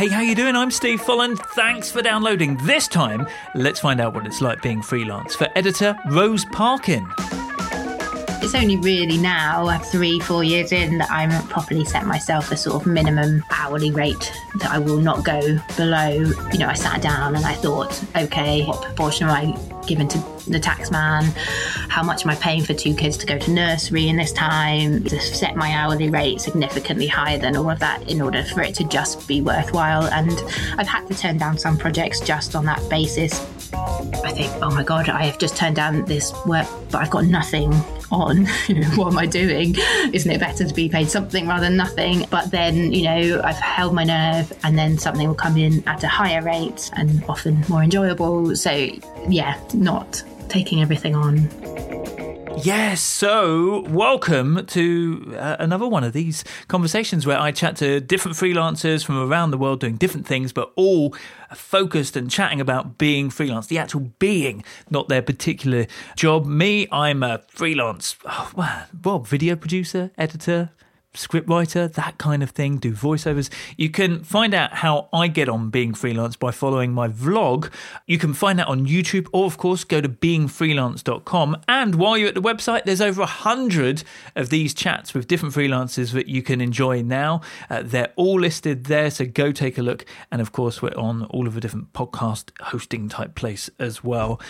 Hey, how you doing? I'm Steve Folland. Thanks for downloading. This time, let's find out what it's like being freelance for editor Rose Parkin. It's only really now, uh, three, four years in, that I'm properly set myself a sort of minimum hourly rate that I will not go below. You know, I sat down and I thought, okay, what proportion am I giving to the tax man? How much am I paying for two kids to go to nursery in this time? To set my hourly rate significantly higher than all of that in order for it to just be worthwhile. And I've had to turn down some projects just on that basis. I think, oh my God, I have just turned down this work, but I've got nothing on. You know, what am I doing? Isn't it better to be paid something rather than nothing? But then, you know, I've held my nerve and then something will come in at a higher rate and often more enjoyable. So, yeah, not taking everything on. Yes, so welcome to uh, another one of these conversations where I chat to different freelancers from around the world doing different things, but all focused and chatting about being freelance, the actual being, not their particular job. Me, I'm a freelance, oh, well, video producer, editor, scriptwriter, that kind of thing, do voiceovers. You can find out how I get on being freelance by following my vlog. You can find that on YouTube or, of course, go to beingfreelance.com. And while you're at the website, there's over a hundred of these chats with different freelancers that you can enjoy now. Uh, they're all listed there, so go take a look. And of course, we're on all of the different podcast hosting type place as well.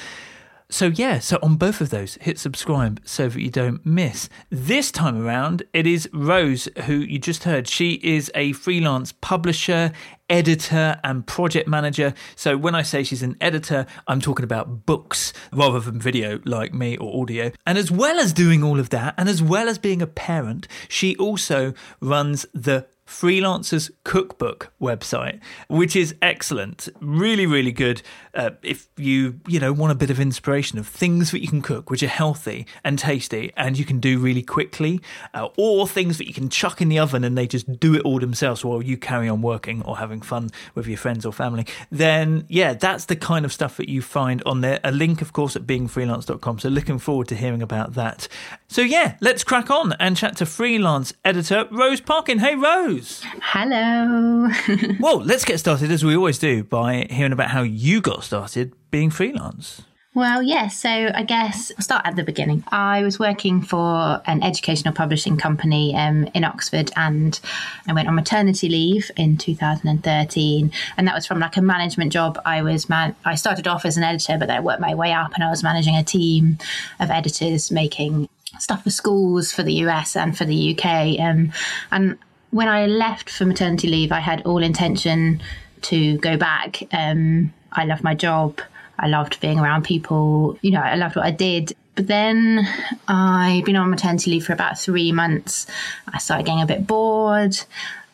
So, yeah, so on both of those, hit subscribe so that you don't miss. This time around, it is Rose, who you just heard. She is a freelance publisher, editor, and project manager. So, when I say she's an editor, I'm talking about books rather than video like me or audio. And as well as doing all of that, and as well as being a parent, she also runs the Freelancers Cookbook website, which is excellent. Really, really good. Uh, if you, you know, want a bit of inspiration of things that you can cook, which are healthy and tasty and you can do really quickly, uh, or things that you can chuck in the oven and they just do it all themselves while you carry on working or having fun with your friends or family, then yeah, that's the kind of stuff that you find on there. A link, of course, at beingfreelance.com. So looking forward to hearing about that. So yeah, let's crack on and chat to freelance editor Rose Parkin. Hey, Rose. Hello. well, let's get started as we always do by hearing about how you got started being freelance. Well, yes. Yeah, so I guess I'll start at the beginning. I was working for an educational publishing company um, in Oxford and I went on maternity leave in 2013. And that was from like a management job. I was man- I started off as an editor, but then I worked my way up and I was managing a team of editors making stuff for schools for the US and for the UK. Um, and when I left for maternity leave, I had all intention to go back. Um, I loved my job. I loved being around people. You know, I loved what I did. But then I'd been on maternity leave for about three months. I started getting a bit bored,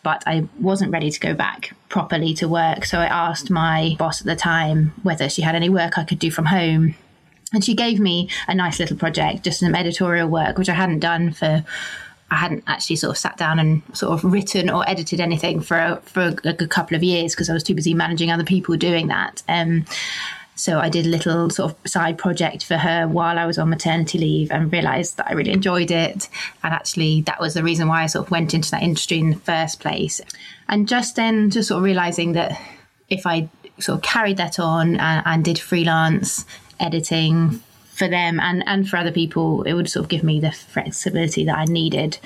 but I wasn't ready to go back properly to work. So I asked my boss at the time whether she had any work I could do from home. And she gave me a nice little project, just some editorial work, which I hadn't done for I hadn't actually sort of sat down and sort of written or edited anything for a, for a, a couple of years because I was too busy managing other people doing that. Um, so I did a little sort of side project for her while I was on maternity leave and realised that I really enjoyed it. And actually, that was the reason why I sort of went into that industry in the first place. And just then, just sort of realising that if I sort of carried that on and, and did freelance editing for them and, and for other people, it would sort of give me the flexibility that I needed,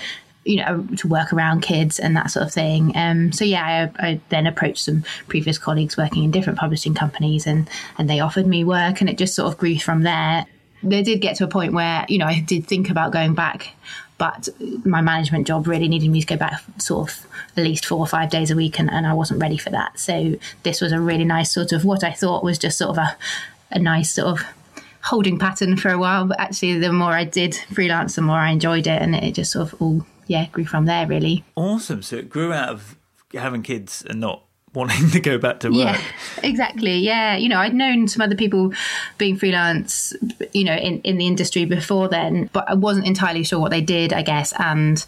you know, to work around kids and that sort of thing. Um, so yeah, I, I, then approached some previous colleagues working in different publishing companies, and and they offered me work, and it just sort of grew from there. They did get to a point where you know I did think about going back, but my management job really needed me to go back sort of at least four or five days a week, and, and I wasn't ready for that. So this was a really nice sort of what I thought was just sort of a a nice sort of holding pattern for a while, but actually, the more I did freelance, the more I enjoyed it, and it just sort of all yeah grew from there. Really awesome. So it grew out of having kids and not wanting to go back to work. Yeah, exactly. Yeah, you know, I'd known some other people being freelance, you know, in in the industry before then, but I wasn't entirely sure what they did. I guess, and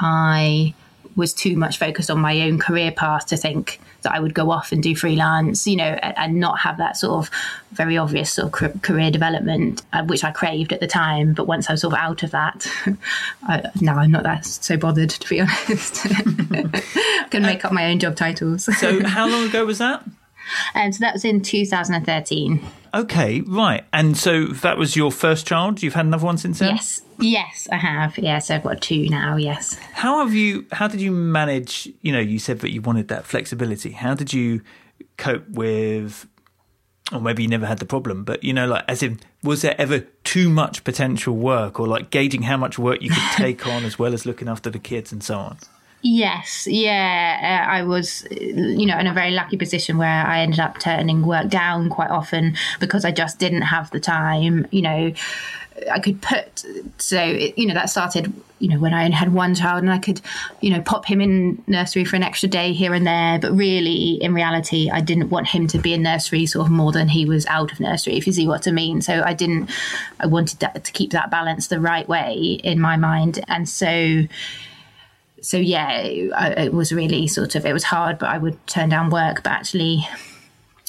I was too much focused on my own career path to think that I would go off and do freelance, you know, and, and not have that sort of very obvious sort of career development, uh, which I craved at the time. But once I was sort of out of that, I, now I'm not that so bothered, to be honest. I can make up my own job titles. so, how long ago was that? And um, so that was in 2013. Okay, right. And so that was your first child. You've had another one since then. Yes, yes, I have. Yes, I've got two now. Yes. How have you? How did you manage? You know, you said that you wanted that flexibility. How did you cope with? Or maybe you never had the problem, but you know, like as in, was there ever too much potential work, or like gauging how much work you could take on, as well as looking after the kids and so on? Yes, yeah, uh, I was, you know, in a very lucky position where I ended up turning work down quite often because I just didn't have the time. You know, I could put so you know that started you know when I had one child and I could you know pop him in nursery for an extra day here and there, but really in reality I didn't want him to be in nursery sort of more than he was out of nursery. If you see what I mean, so I didn't. I wanted that, to keep that balance the right way in my mind, and so so yeah, it, it, was really sort of it was hard, but I would turn down work. But actually,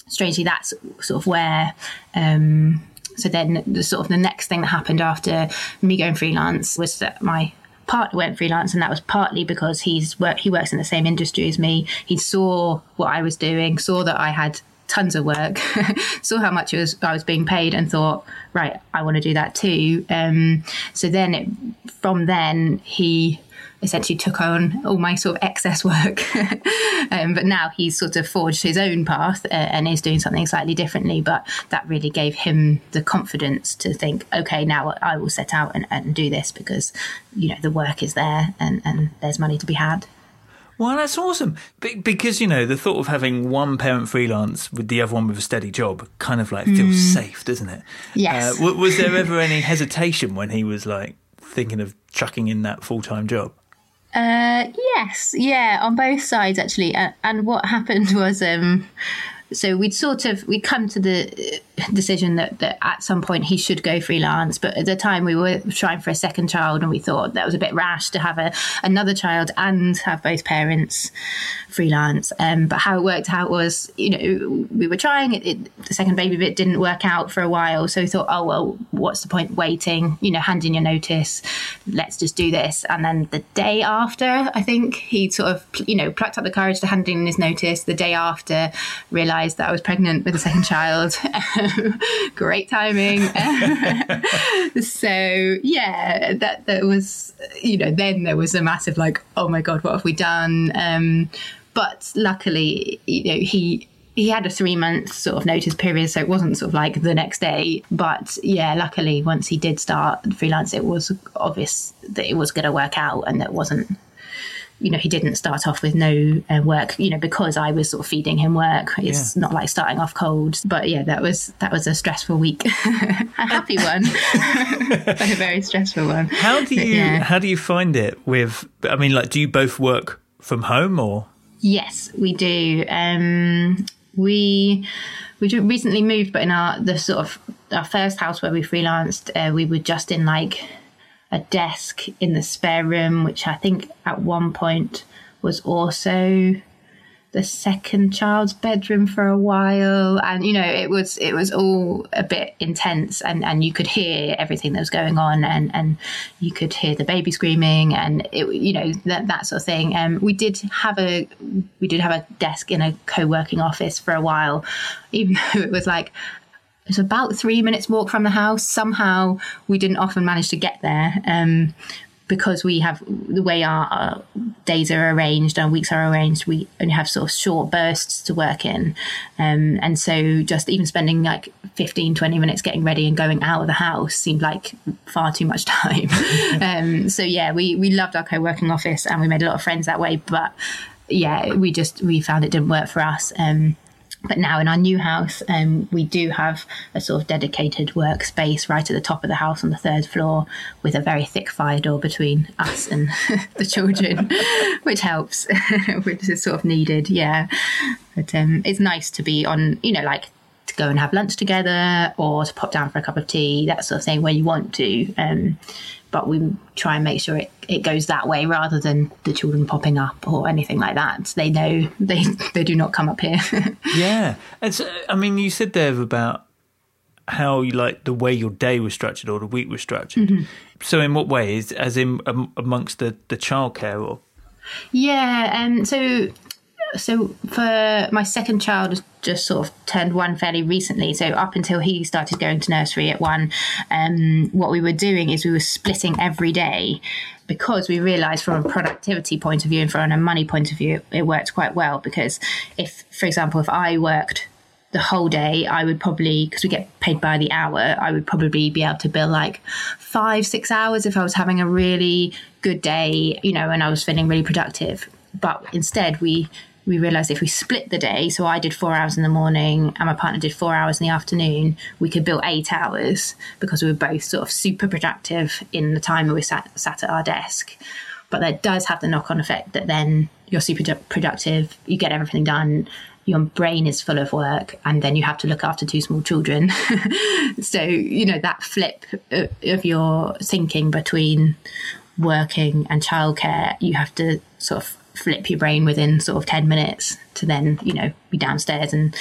strangely, that's sort of where. Um, so then, the sort of the next thing that happened after me going freelance was that my partner went freelance, and that was partly because he's work he works in the same industry as me. He saw what I was doing, saw that I had tons of work, saw how much was I was being paid, and thought, right, I want to do that too. Um, so then, it, from then, he essentially took on all my sort of excess work. um, but now he's sort of forged his own path uh, and is doing something slightly differently. But that really gave him the confidence to think, okay, now I will set out and, and do this because, you know, the work is there and, and there's money to be had. Well, that's awesome. because, you know, the thought of having one parent freelance with the other one with a steady job kind of like feels mm. safe, doesn't it? Yes. Uh, was there ever any hesitation when he was like thinking of chucking in that full time job? Uh, yes, yeah, on both sides actually. Uh, and what happened was, um, so we'd sort of we come to the decision that, that at some point he should go freelance. But at the time we were trying for a second child, and we thought that was a bit rash to have a another child and have both parents freelance. Um, but how it worked out was, you know, we were trying it, it, The second baby bit didn't work out for a while, so we thought, oh well, what's the point waiting? You know, handing your notice. Let's just do this. And then the day after, I think he sort of, you know, plucked up the courage to hand in his notice. The day after, realised that I was pregnant with a second child. Great timing. so yeah, that that was, you know, then there was a massive like, oh my god, what have we done? Um, but luckily, you know, he he had a three month sort of notice period, so it wasn't sort of like the next day. But yeah, luckily, once he did start freelance, it was obvious that it was going to work out and that wasn't. You know, he didn't start off with no uh, work. You know, because I was sort of feeding him work. It's yeah. not like starting off cold. But yeah, that was that was a stressful week. a happy one, but a very stressful one. How do you yeah. how do you find it with? I mean, like, do you both work from home or? Yes, we do. Um, we we recently moved, but in our the sort of our first house where we freelanced, uh, we were just in like a desk in the spare room, which I think at one point was also the second child's bedroom for a while. And you know it was it was all a bit intense and and you could hear everything that was going on and and you could hear the baby screaming and it you know that that sort of thing. Um we did have a we did have a desk in a co-working office for a while even though it was like it was about three minutes walk from the house. Somehow we didn't often manage to get there. Um, because we have the way our, our, days are arranged, our weeks are arranged, we only have sort of short bursts to work in. Um, and so just even spending like 15, 20 minutes getting ready and going out of the house seemed like far too much time. um, so yeah, we, we loved our co-working office and we made a lot of friends that way. But yeah, we just, we found it didn't work for us. Um, but now in our new house, um, we do have a sort of dedicated workspace right at the top of the house on the third floor with a very thick fire door between us and the children, which helps, which is sort of needed. Yeah. But um, it's nice to be on, you know, like to go and have lunch together or to pop down for a cup of tea, that sort of thing, when you want to. Um, but we try and make sure it, it goes that way rather than the children popping up or anything like that. They know they they do not come up here. yeah, and so, I mean, you said there about how you like the way your day was structured or the week was structured. Mm-hmm. So, in what ways, as in um, amongst the the childcare or? Yeah, and um, so so for my second child just sort of turned one fairly recently so up until he started going to nursery at one um, what we were doing is we were splitting every day because we realized from a productivity point of view and from a money point of view it worked quite well because if for example if i worked the whole day, I would probably, because we get paid by the hour, I would probably be able to bill like five, six hours if I was having a really good day, you know, and I was feeling really productive. But instead, we we realized if we split the day, so I did four hours in the morning and my partner did four hours in the afternoon, we could bill eight hours because we were both sort of super productive in the time we sat, sat at our desk. But that does have the knock on effect that then you're super productive, you get everything done, your brain is full of work, and then you have to look after two small children. so, you know, that flip uh, of your thinking between working and childcare, you have to sort of flip your brain within sort of 10 minutes to then, you know, be downstairs and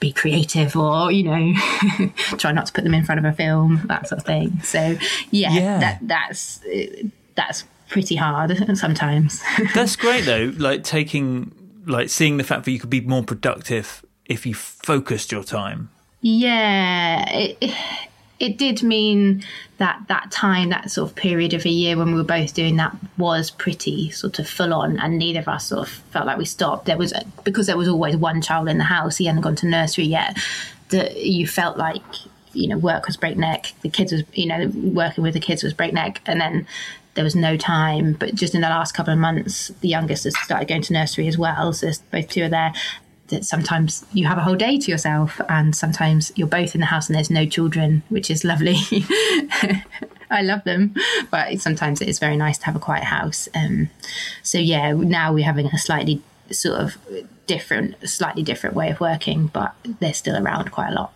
be creative or, you know, try not to put them in front of a film, that sort of thing. So, yeah, yeah. that that's that's pretty hard sometimes. that's great though, like taking like seeing the fact that you could be more productive if you focused your time. Yeah, it, it did mean that that time, that sort of period of a year when we were both doing that was pretty sort of full on, and neither of us sort of felt like we stopped. There was because there was always one child in the house; he hadn't gone to nursery yet. That you felt like you know work was breakneck. The kids was you know working with the kids was breakneck, and then there was no time. But just in the last couple of months, the youngest has started going to nursery as well. So both two are there that sometimes you have a whole day to yourself and sometimes you're both in the house and there's no children, which is lovely. I love them, but sometimes it is very nice to have a quiet house. Um, so yeah, now we're having a slightly sort of different, slightly different way of working, but they're still around quite a lot.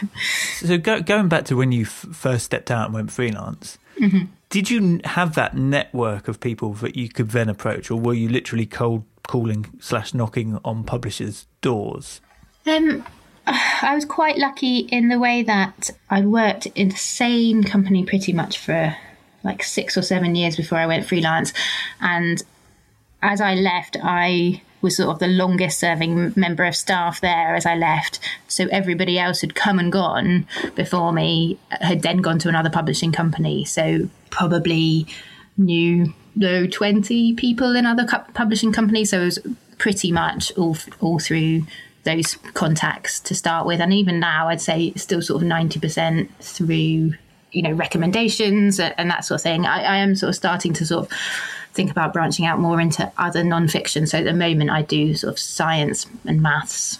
so go, going back to when you f- first stepped out and went freelance, mm-hmm. did you have that network of people that you could then approach, or were you literally cold calling slash knocking on publishers' doors? Um, I was quite lucky in the way that I worked in the same company pretty much for like six or seven years before I went freelance. And as I left, I was sort of the longest serving member of staff there as I left. So everybody else had come and gone before me, had then gone to another publishing company. So probably knew no 20 people in other publishing companies. So it was pretty much all, all through those contacts to start with. And even now, I'd say still sort of 90% through, you know, recommendations and that sort of thing. I, I am sort of starting to sort of think about branching out more into other non-fiction. So at the moment, I do sort of science and maths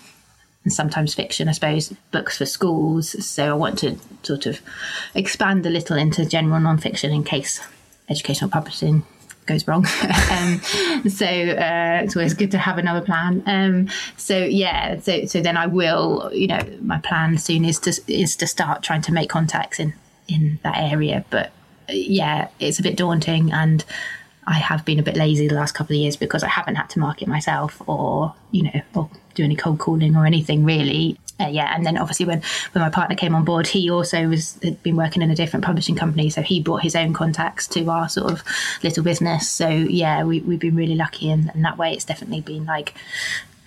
and sometimes fiction, I suppose, books for schools. So I want to sort of expand a little into general non-fiction in case educational publishing goes wrong. um, so uh, it's always good to have another plan. Um, so yeah, so so then I will, you know, my plan soon is to is to start trying to make contacts in in that area. But uh, yeah, it's a bit daunting and. I have been a bit lazy the last couple of years because I haven't had to market myself or, you know, or do any cold calling or anything really uh, yeah, and then obviously when when my partner came on board, he also was had been working in a different publishing company, so he brought his own contacts to our sort of little business. So yeah, we we've been really lucky, and, and that way it's definitely been like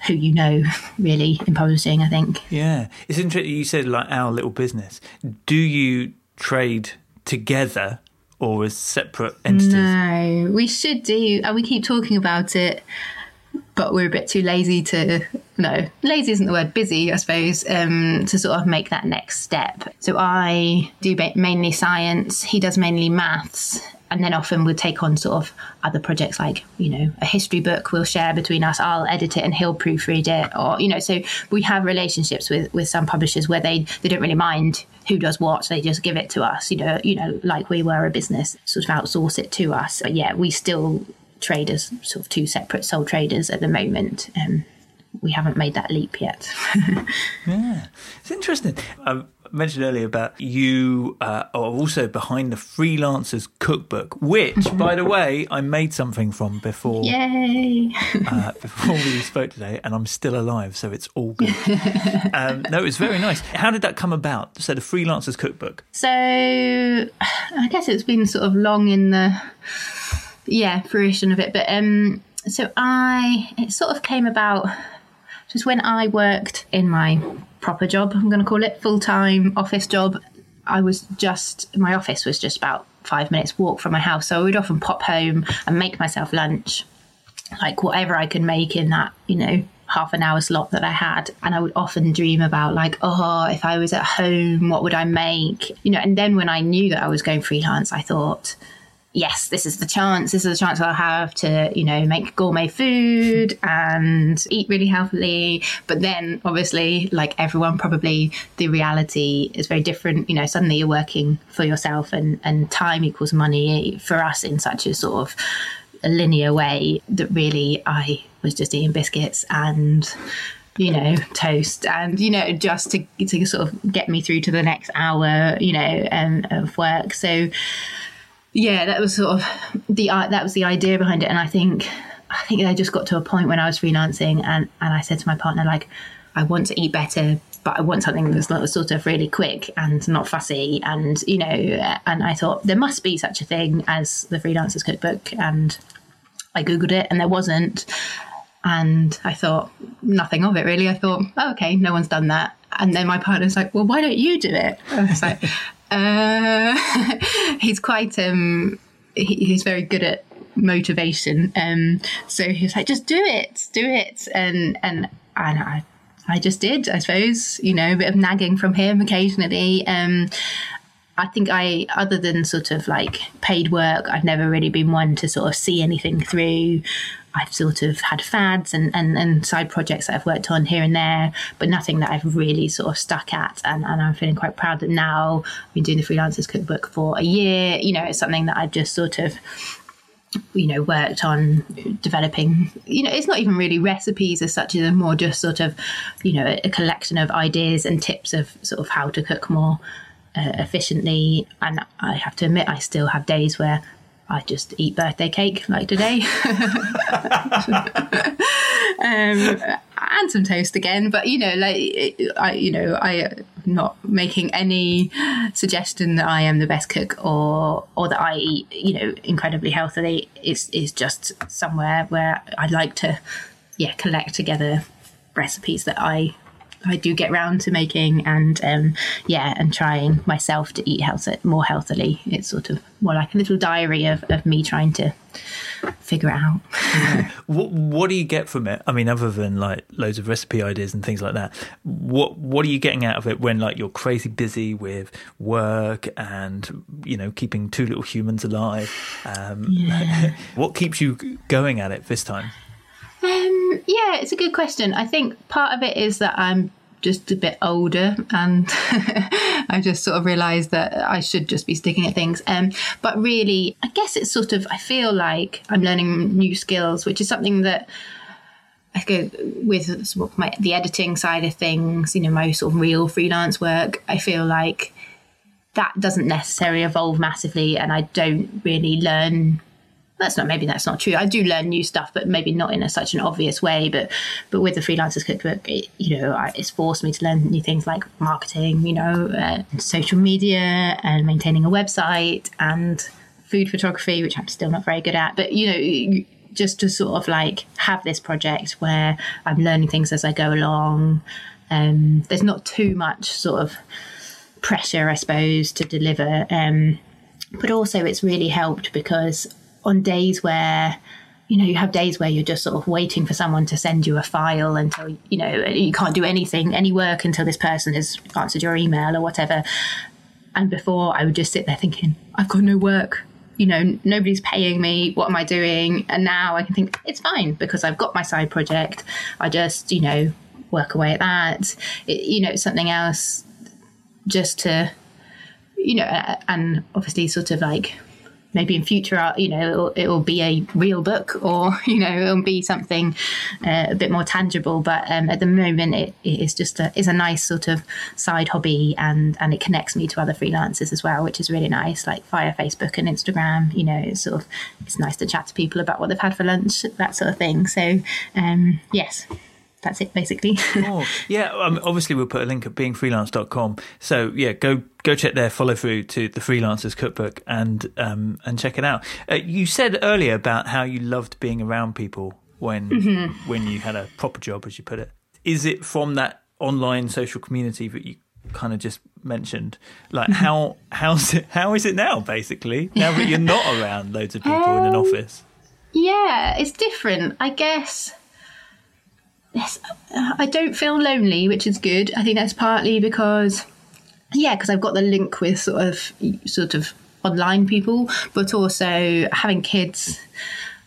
who you know really in publishing. I think. Yeah, it's interesting. You said like our little business. Do you trade together? Or as separate entities? No, we should do. And we keep talking about it but we're a bit too lazy to no lazy isn't the word busy i suppose um, to sort of make that next step. So i do mainly science he does mainly maths and then often we'll take on sort of other projects like you know a history book we'll share between us. I'll edit it and he'll proofread it or you know so we have relationships with with some publishers where they they don't really mind who does what they just give it to us you know you know like we were a business sort of outsource it to us. But yeah we still traders, sort of two separate sole traders at the moment. Um, we haven't made that leap yet. yeah, it's interesting. I've, mentioned earlier about you uh, are also behind the freelancers cookbook, which, by the way, I made something from before. Yay! uh, before we spoke today, and I'm still alive, so it's all good. um, no, it's very nice. How did that come about? So the freelancers cookbook. So I guess it's been sort of long in the yeah fruition of it, but um, so I it sort of came about just when I worked in my proper job, I'm going to call it full time office job. I was just, my office was just about five minutes walk from my house. So I would often pop home and make myself lunch, like whatever I could make in that, you know, half an hour slot that I had. And I would often dream about, like, oh, if I was at home, what would I make? You know, and then when I knew that I was going freelance, I thought, yes, this is the chance. This is the chance I'll have to, you know, make gourmet food and eat really healthily. But then, obviously, like everyone, probably the reality is very different. You know, suddenly you're working for yourself, and and time equals money for us in such a sort of a linear way that really I was just eating biscuits and you know, toast and, you know, just to, to sort of get me through to the next hour, you know, um, of work. So, yeah, that was sort of the uh, that was the idea behind it, and I think I think I just got to a point when I was freelancing, and and I said to my partner like, I want to eat better, but I want something that's not sort of really quick and not fussy, and you know, and I thought there must be such a thing as the freelancers cookbook, and I googled it, and there wasn't. And I thought nothing of it really. I thought, oh, okay, no one's done that. And then my partner's like, well, why don't you do it? I was like, uh, he's quite um, he, he's very good at motivation. Um, so he was like, just do it, do it, and and and I. I just did, I suppose, you know, a bit of nagging from him occasionally. Um, I think I, other than sort of like paid work, I've never really been one to sort of see anything through. I've sort of had fads and, and, and side projects that I've worked on here and there, but nothing that I've really sort of stuck at. And, and I'm feeling quite proud that now I've been doing the freelancers cookbook for a year. You know, it's something that I've just sort of you know worked on developing you know it's not even really recipes as such as more just sort of you know a, a collection of ideas and tips of sort of how to cook more uh, efficiently and i have to admit i still have days where I just eat birthday cake like today. um, and some toast again, but you know, like I, you know, I not making any suggestion that I am the best cook or or that I eat, you know, incredibly healthily. It's is just somewhere where I like to, yeah, collect together recipes that I I do get round to making and um, yeah, and trying myself to eat health more healthily. It's sort of more like a little diary of, of me trying to figure it out. what what do you get from it? I mean, other than like loads of recipe ideas and things like that, what what are you getting out of it when like you're crazy busy with work and you know keeping two little humans alive? Um, yeah. what keeps you going at it this time? Um, yeah, it's a good question. I think part of it is that I'm just a bit older and I just sort of realised that I should just be sticking at things. Um, but really, I guess it's sort of, I feel like I'm learning new skills, which is something that I go with my, the editing side of things, you know, my sort of real freelance work. I feel like that doesn't necessarily evolve massively and I don't really learn that's not maybe that's not true. I do learn new stuff, but maybe not in a, such an obvious way. But but with the freelancers cookbook, it, you know, it's forced me to learn new things like marketing, you know, uh, social media, and maintaining a website, and food photography, which I'm still not very good at. But you know, just to sort of like have this project where I'm learning things as I go along. Um, there's not too much sort of pressure, I suppose, to deliver. Um, but also, it's really helped because on days where you know you have days where you're just sort of waiting for someone to send you a file until you know you can't do anything any work until this person has answered your email or whatever. And before i would just sit there thinking i've got no work. You know nobody's paying me. What am i doing? And now i can think it's fine because i've got my side project. I just you know work away at that. It, you know something else just to you know and obviously sort of like maybe in future, uh, you know, it'll, it'll be a real book or, you know, it'll be something uh, a bit more tangible. But um, at the moment, it, it is just a, is a nice sort of side hobby and, and it connects me to other freelancers as well, which is really nice, like via Facebook and Instagram, you know, it's sort of, it's nice to chat to people about what they've had for lunch, that sort of thing. So, um, yes, that's it basically. oh, yeah, um, obviously we'll put a link at beingfreelance.com. So yeah, go go check there, follow through to the Freelancers Cookbook and um, and check it out. Uh, you said earlier about how you loved being around people when mm-hmm. when you had a proper job, as you put it. Is it from that online social community that you kind of just mentioned like mm-hmm. how how's it how is it now basically now that you're not around loads of people um, in an um, office yeah it's different i guess I don't feel lonely, which is good. I think that's partly because, yeah, because I've got the link with sort of sort of online people, but also having kids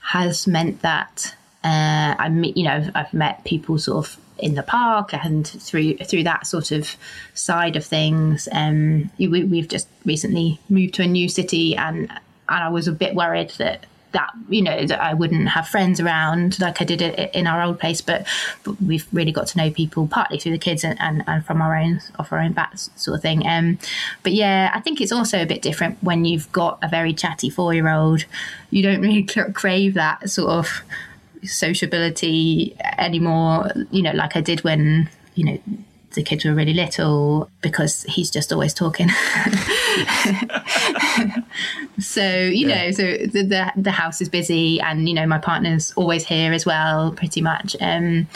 has meant that uh, I meet, you know, I've met people sort of in the park and through through that sort of side of things. Um, we, we've just recently moved to a new city, and and I was a bit worried that that you know that I wouldn't have friends around like I did it in our old place but, but we've really got to know people partly through the kids and, and, and from our own off our own bats sort of thing. Um but yeah I think it's also a bit different when you've got a very chatty four year old you don't really crave that sort of sociability anymore you know like I did when you know the kids were really little because he's just always talking. so you yeah. know, so the, the, the house is busy, and you know my partner's always here as well, pretty much. Um,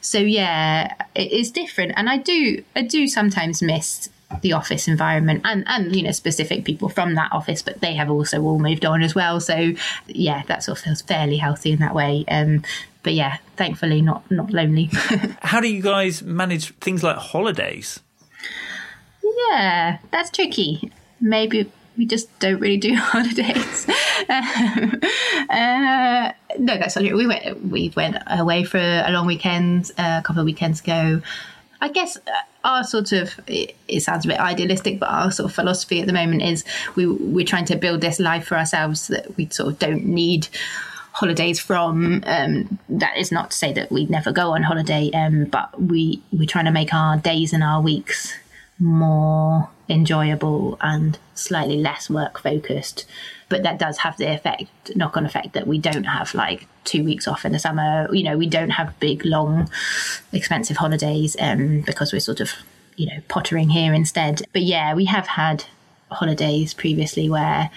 so yeah, it is different, and I do I do sometimes miss the office environment and and you know specific people from that office but they have also all moved on as well so yeah that sort of feels fairly healthy in that way um but yeah, thankfully not not lonely. How do you guys manage things like holidays? Yeah, that's tricky. Maybe we just don't really do holidays. uh, no, that's not true. We went we went away for a long weekend uh, a couple of weekends ago. I guess uh, our sort of it, it, sounds a bit idealistic, but our sort of philosophy at the moment is we we're trying to build this life for ourselves that we sort of don't need holidays from. Um, that is not to say that we never go on holiday, um, but we we're trying to make our days and our weeks more enjoyable and slightly less work focused. But that does have the effect, knock on effect, that we don't have like two weeks off in the summer. You know, we don't have big, long, expensive holidays um, because we're sort of, you know, pottering here instead. But yeah, we have had holidays previously where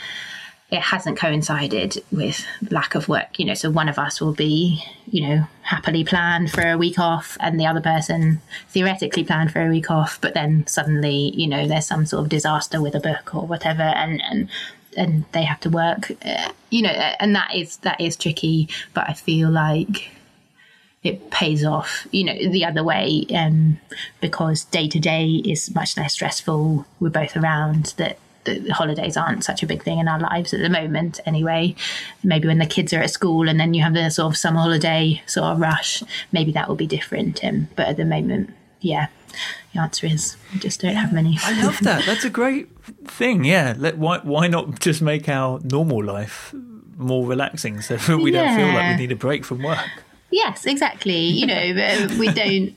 it hasn't coincided with lack of work. You know, so one of us will be, you know, happily planned for a week off, and the other person theoretically planned for a week off, but then suddenly, you know, there's some sort of disaster with a book or whatever, and and and they have to work. Uh, you know, and that is that is tricky, but I feel like it pays off, you know, the other way, um, because day to day is much less stressful. We're both around that the holidays aren't such a big thing in our lives at the moment anyway. Maybe when the kids are at school and then you have the sort of summer holiday sort of rush maybe that will be different um, but at the moment yeah the answer is we just don't have many. I love that. That's a great thing yeah. Let, why, why not just make our normal life more relaxing so we yeah. don't feel like we need a break from work Yes, exactly. You know, we don't.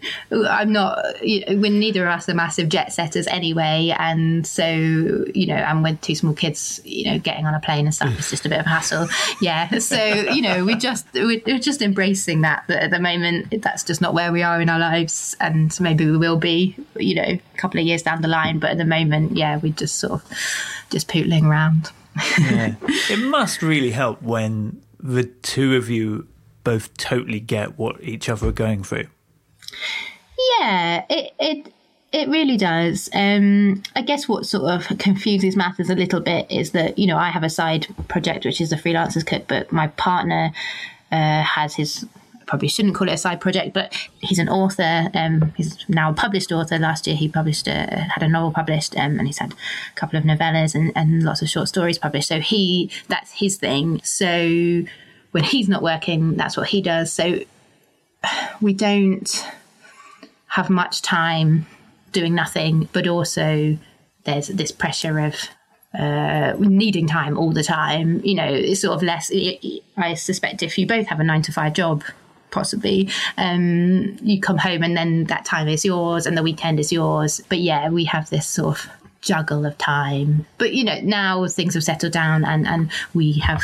I'm not. You know, when neither of us are massive jet setters anyway, and so you know, and with two small kids, you know, getting on a plane and stuff is just a bit of a hassle. Yeah. So you know, we just we're just embracing that. That at the moment, that's just not where we are in our lives, and maybe we will be. You know, a couple of years down the line, but at the moment, yeah, we're just sort of just pootling around. yeah, it must really help when the two of you both totally get what each other are going through. Yeah, it it it really does. Um, I guess what sort of confuses matters a little bit is that you know I have a side project which is a freelancers cookbook. My partner uh, has his probably shouldn't call it a side project, but he's an author. Um, he's now a published author. Last year he published a, had a novel published, um, and he's had a couple of novellas and, and lots of short stories published. So he that's his thing. So when he's not working, that's what he does. So we don't have much time doing nothing, but also there's this pressure of uh, needing time all the time. You know, it's sort of less. I suspect if you both have a nine to five job, possibly, um, you come home and then that time is yours and the weekend is yours. But yeah, we have this sort of juggle of time. But you know, now things have settled down and and we have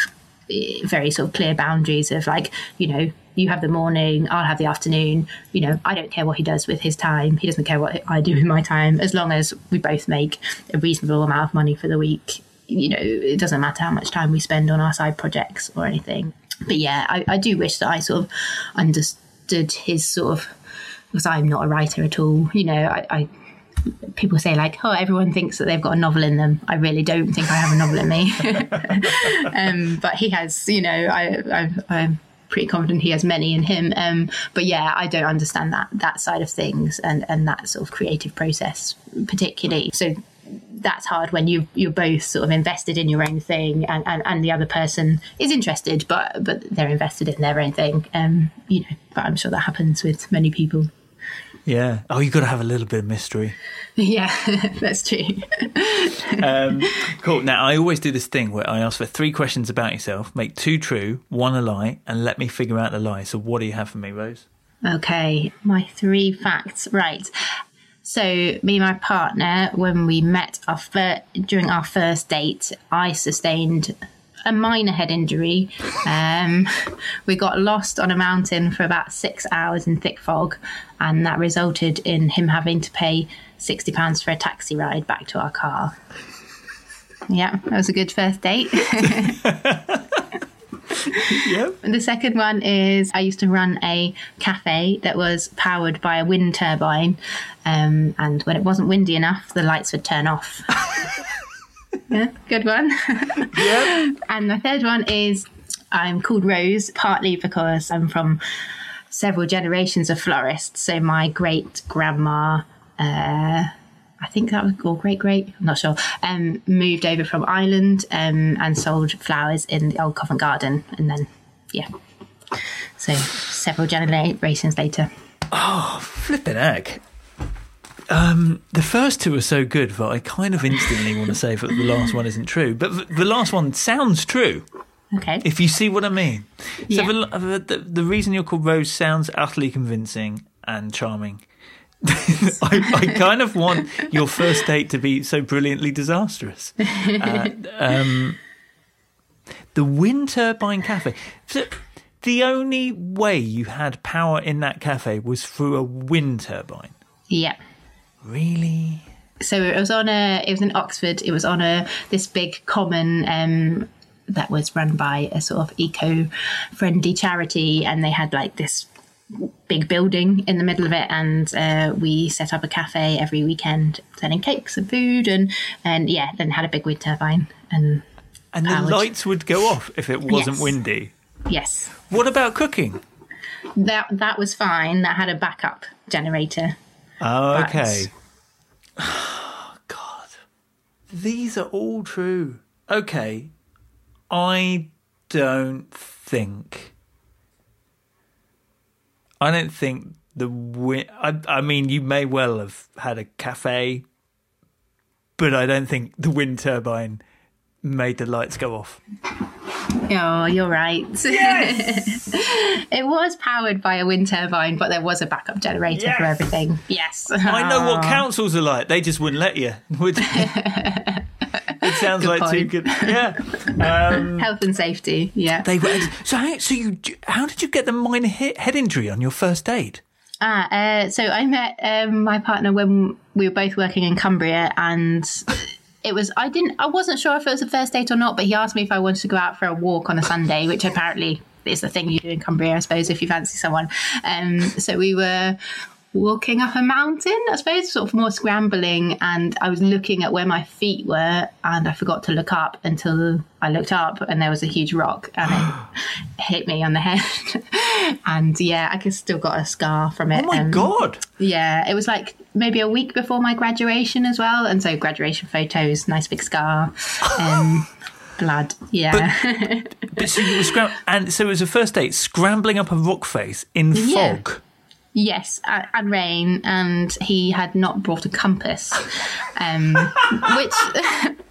very sort of clear boundaries of like, you know, you have the morning, I'll have the afternoon. You know, I don't care what he does with his time. He doesn't care what I do with my time, as long as we both make a reasonable amount of money for the week. You know, it doesn't matter how much time we spend on our side projects or anything. But yeah, I, I do wish that I sort of understood his sort of because I'm not a writer at all. You know, I, I people say like, oh, everyone thinks that they've got a novel in them. I really don't think I have a novel in me. um, but he has, you know, I, am pretty confident he has many in him. Um, but yeah, I don't understand that that side of things and and that sort of creative process particularly. So that's hard when you you're both sort of invested in your own thing and, and, and the other person is interested but but they're invested in their own thing um you know but i'm sure that happens with many people yeah. Oh, you've got to have a little bit of mystery. Yeah, that's true. um, cool. Now, I always do this thing where I ask for three questions about yourself, make two true, one a lie, and let me figure out the lie. So, what do you have for me, Rose? Okay, my three facts. Right. So, me and my partner, when we met our fir- during our first date, I sustained a minor head injury. Um, we got lost on a mountain for about six hours in thick fog, and that resulted in him having to pay sixty pounds for a taxi ride back to our car. Yeah, that was a good first date. yep. The second one is I used to run a cafe that was powered by a wind turbine, um, and when it wasn't windy enough, the lights would turn off. yeah, good one. yeah. And the third one is I'm called Rose, partly because I'm from several generations of florists. So my great grandma, uh, I think that was or great great, I'm not sure, um, moved over from Ireland um, and sold flowers in the old Covent Garden, and then yeah, so several generations later. Oh, flipping heck! Um, the first two are so good that I kind of instantly want to say that the last one isn't true, but the last one sounds true. Okay. If you see what I mean. Yeah. So the, the, the reason you're called Rose sounds utterly convincing and charming. I, I, kind of want your first date to be so brilliantly disastrous. Uh, um, the wind turbine cafe. So the only way you had power in that cafe was through a wind turbine. Yeah. Really? So it was on a. It was in Oxford. It was on a this big common um, that was run by a sort of eco-friendly charity, and they had like this big building in the middle of it and uh, we set up a cafe every weekend selling cakes and food and and yeah then had a big wind turbine and and the powered. lights would go off if it wasn't yes. windy yes what about cooking that that was fine that had a backup generator Oh, okay. Oh, God. These are all true. Okay. I don't think. I don't think the win. I, I mean, you may well have had a cafe, but I don't think the wind turbine made the lights go off. Oh, you're right. Yes! it was powered by a wind turbine, but there was a backup generator yes! for everything. Yes. I know what councils are like. They just wouldn't let you. it sounds good like point. too good. Yeah. Um, Health and safety. Yeah. They were. So, how, so you, how did you get the minor head injury on your first date? Ah, uh, so I met um, my partner when we were both working in Cumbria, and it was I didn't I wasn't sure if it was a first date or not, but he asked me if I wanted to go out for a walk on a Sunday, which apparently is the thing you do in Cumbria, I suppose, if you fancy someone. Um, so we were walking up a mountain, I suppose, sort of more scrambling. And I was looking at where my feet were, and I forgot to look up until I looked up, and there was a huge rock, and it hit me on the head. and yeah, I still got a scar from it. Oh my um, god! Yeah, it was like maybe a week before my graduation as well, and so graduation photos, nice big scar. Um, blood. Yeah. But, but so you were scram- and so it was a first date, scrambling up a rock face in yeah. fog. Yes, and rain, and he had not brought a compass, um, which.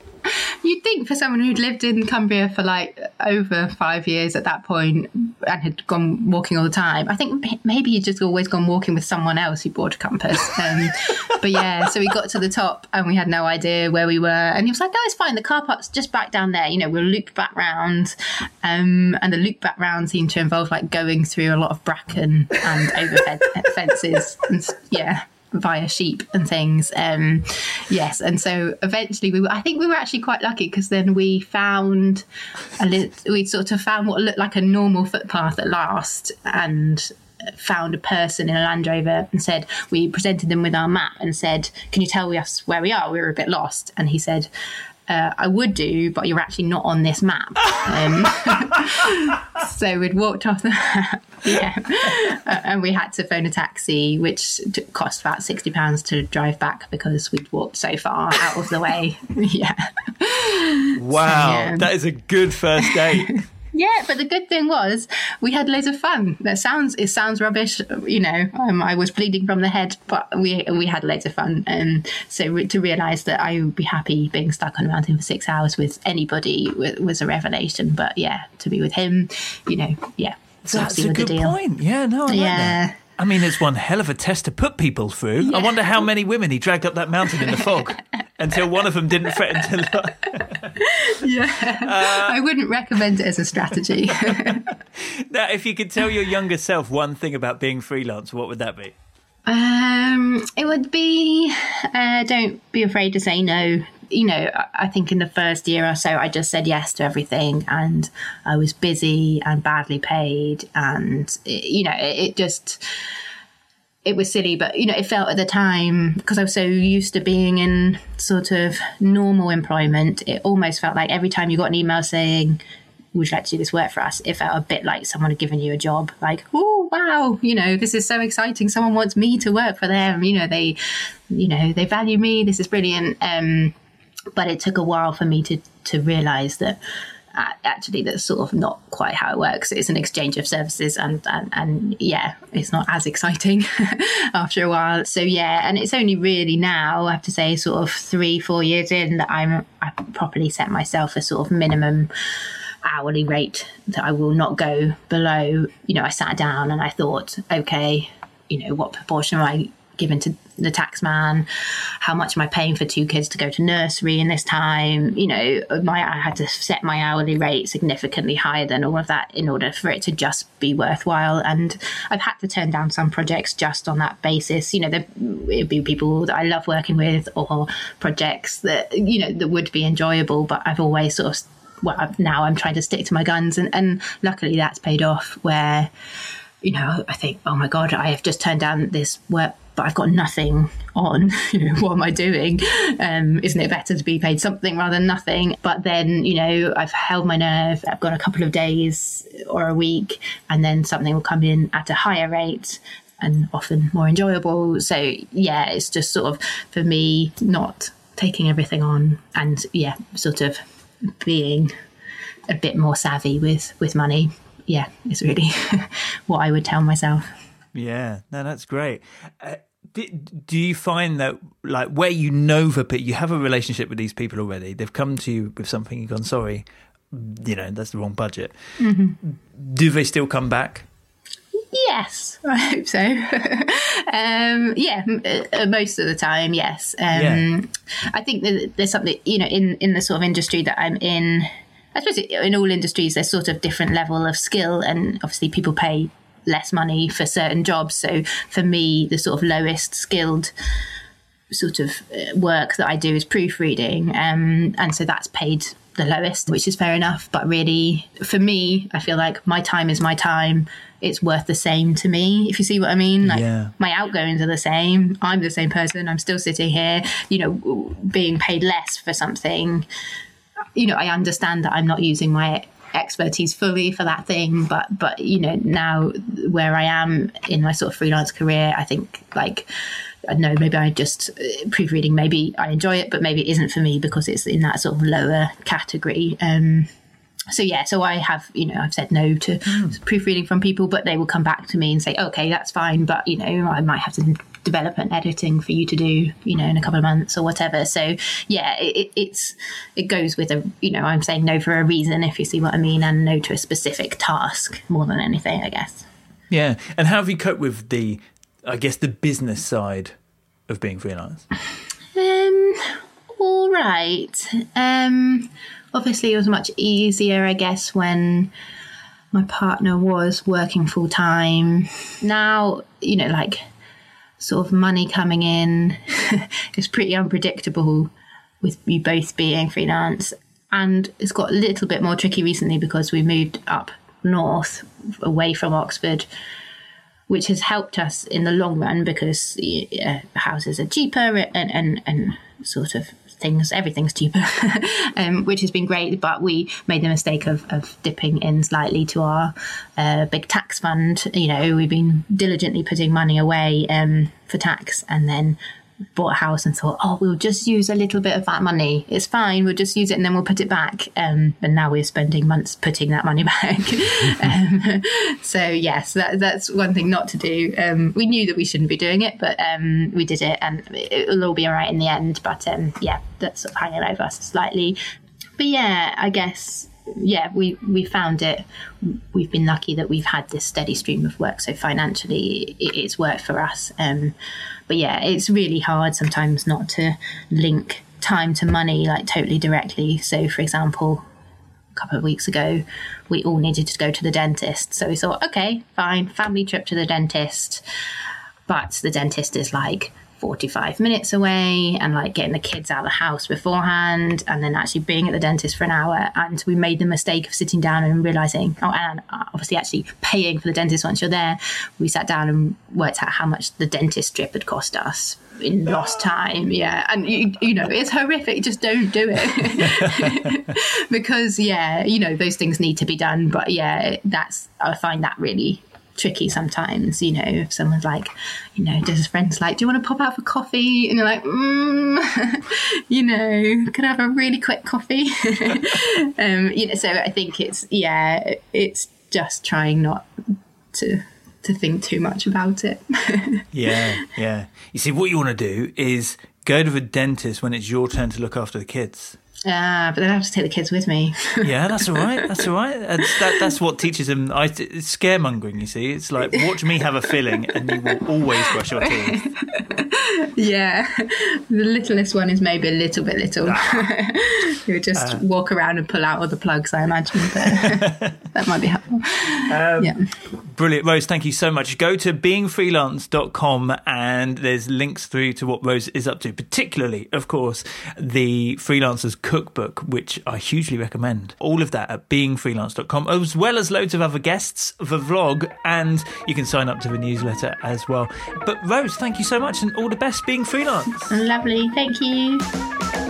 You'd think for someone who'd lived in Cumbria for like over five years at that point and had gone walking all the time, I think maybe he'd just always gone walking with someone else who bought a compass. Um, but yeah, so we got to the top and we had no idea where we were. And he was like, no, it's fine. The car park's just back down there. You know, we'll loop back round. Um, and the loop back round seemed to involve like going through a lot of bracken and over fences. And, yeah via sheep and things. Um, yes, and so eventually we were, I think we were actually quite lucky because then we found a li- we sort of found what looked like a normal footpath at last and found a person in a Land Rover and said we presented them with our map and said, "Can you tell us where we are? We were a bit lost." And he said, uh, I would do, but you're actually not on this map. Um, so we'd walked off the map, yeah, uh, and we had to phone a taxi, which t- cost about sixty pounds to drive back because we'd walked so far out of the way. yeah. Wow, so, yeah. that is a good first date. Yeah, but the good thing was we had loads of fun. That sounds it sounds rubbish, you know. Um, I was bleeding from the head, but we we had loads of fun. And so re- to realise that I would be happy being stuck on a mountain for six hours with anybody w- was a revelation. But yeah, to be with him, you know, yeah, So that's a good point. Yeah, no, I like yeah. That. I mean, it's one hell of a test to put people through. Yeah. I wonder how many women he dragged up that mountain in the fog until one of them didn't threaten to. yeah, uh, I wouldn't recommend it as a strategy. now, if you could tell your younger self one thing about being freelance, what would that be? Um, it would be uh, don't be afraid to say no. You know, I think in the first year or so, I just said yes to everything, and I was busy and badly paid, and you know, it, it just it was silly, but you know, it felt at the time because I was so used to being in sort of normal employment. It almost felt like every time you got an email saying, "Would you like to do this work for us?" It felt a bit like someone had given you a job. Like, oh wow, you know, this is so exciting. Someone wants me to work for them. You know, they, you know, they value me. This is brilliant. Um, but it took a while for me to to realize that uh, actually that's sort of not quite how it works. It's an exchange of services, and and, and yeah, it's not as exciting after a while. So yeah, and it's only really now I have to say, sort of three four years in that I'm I properly set myself a sort of minimum hourly rate that I will not go below. You know, I sat down and I thought, okay, you know, what proportion am I given to the tax man how much am i paying for two kids to go to nursery in this time? You know my i had to set my hourly rate significantly higher than all of that in order for it to just be worthwhile. And i've had to turn down some projects just on that basis. You know there would be people that i love working with or projects that you know that would be enjoyable but i've always sort of well now i'm trying to stick to my guns. And, and luckily that's paid off where you know, I think, oh my God, I have just turned down this work but I've got nothing on. What am I doing? Um, isn't it better to be paid something rather than nothing? But then, you know, I've held my nerve. I've got a couple of days or a week, and then something will come in at a higher rate and often more enjoyable. So yeah, it's just sort of for me not taking everything on, and yeah, sort of being a bit more savvy with with money. Yeah, is really what I would tell myself. Yeah, no, that's great. Uh, do, do you find that like where you know for people, you have a relationship with these people already? They've come to you with something. You've gone, sorry, you know that's the wrong budget. Mm-hmm. Do they still come back? Yes, I hope so. um, yeah, uh, most of the time, yes. Um, yeah. I think that there's something you know in in the sort of industry that I'm in. I suppose in all industries there's sort of different level of skill, and obviously people pay less money for certain jobs. So for me, the sort of lowest skilled sort of uh, work that I do is proofreading, um, and so that's paid the lowest, which is fair enough. But really, for me, I feel like my time is my time. It's worth the same to me, if you see what I mean. Like yeah. my outgoings are the same. I'm the same person. I'm still sitting here, you know, being paid less for something. You know, I understand that I'm not using my expertise fully for that thing but but you know now where i am in my sort of freelance career i think like I don't know, maybe I just uh, proofreading, maybe I enjoy it, but maybe it isn't for me because it's in that sort of lower category. Um, so yeah, so I have, you know, I've said no to mm. proofreading from people, but they will come back to me and say, okay, that's fine, but you know, I might have to development editing for you to do, you know, in a couple of months or whatever. So yeah, it, it's it goes with a you know I'm saying no for a reason if you see what I mean, and no to a specific task more than anything, I guess. Yeah, and how have you coped with the, I guess, the business side of being freelance? Um, all right. Um, obviously, it was much easier, I guess, when my partner was working full time. Now, you know, like sort of money coming in is pretty unpredictable with you both being freelance. And it's got a little bit more tricky recently because we moved up north away from Oxford, which has helped us in the long run because uh, houses are cheaper and, and, and sort of things, everything's cheaper, um, which has been great. But we made the mistake of, of dipping in slightly to our uh, big tax fund. You know, we've been diligently putting money away um, for tax and then bought a house and thought, oh, we'll just use a little bit of that money. It's fine. We'll just use it and then we'll put it back. Um, and now we're spending months putting that money back. um, so yes, that, that's one thing not to do. Um, we knew that we shouldn't be doing it, but um, we did it, and it'll all be all right in the end. But um, yeah, that's sort of hanging over us slightly. But yeah, I guess yeah, we we found it. We've been lucky that we've had this steady stream of work. So financially, it, it's worked for us. Um, but yeah, it's really hard sometimes not to link time to money like totally directly. So, for example, a couple of weeks ago, we all needed to go to the dentist. So we thought, okay, fine, family trip to the dentist. But the dentist is like 45 minutes away and like getting the kids out of the house beforehand and then actually being at the dentist for an hour. And we made the mistake of sitting down and realizing, oh, and obviously actually paying for the dentist once you're there. We sat down and worked out how much the dentist trip had cost us in lost ah. time. Yeah. And, you, you know, it's horrific. Just don't do it. because, yeah, you know, those things need to be done. But yeah, that's, I find that really tricky sometimes. You know, if someone's like, you know, does his friends like, do you want to pop out for coffee? And you're like, mm, you know, could I have a really quick coffee? um, you know, so I think it's yeah, it's just trying not to to think too much about it. yeah, yeah. You see, what you want to do is go to the dentist when it's your turn to look after the kids. Yeah, but then I have to take the kids with me. yeah, that's all right. That's all right. That's, that, that's what teaches them. I, it's scaremongering, you see. It's like, watch me have a filling and you will always brush your teeth. yeah. The littlest one is maybe a little bit little. Ah. You'll just uh, walk around and pull out all the plugs, I imagine. But that might be helpful. Um, yeah. Brilliant. Rose, thank you so much. Go to beingfreelance.com and there's links through to what Rose is up to, particularly, of course, the freelancers cookbook, which I hugely recommend. All of that at beingfreelance.com, as well as loads of other guests, the vlog, and you can sign up to the newsletter as well. But Rose, thank you so much and all the best being freelance. Lovely. Thank you.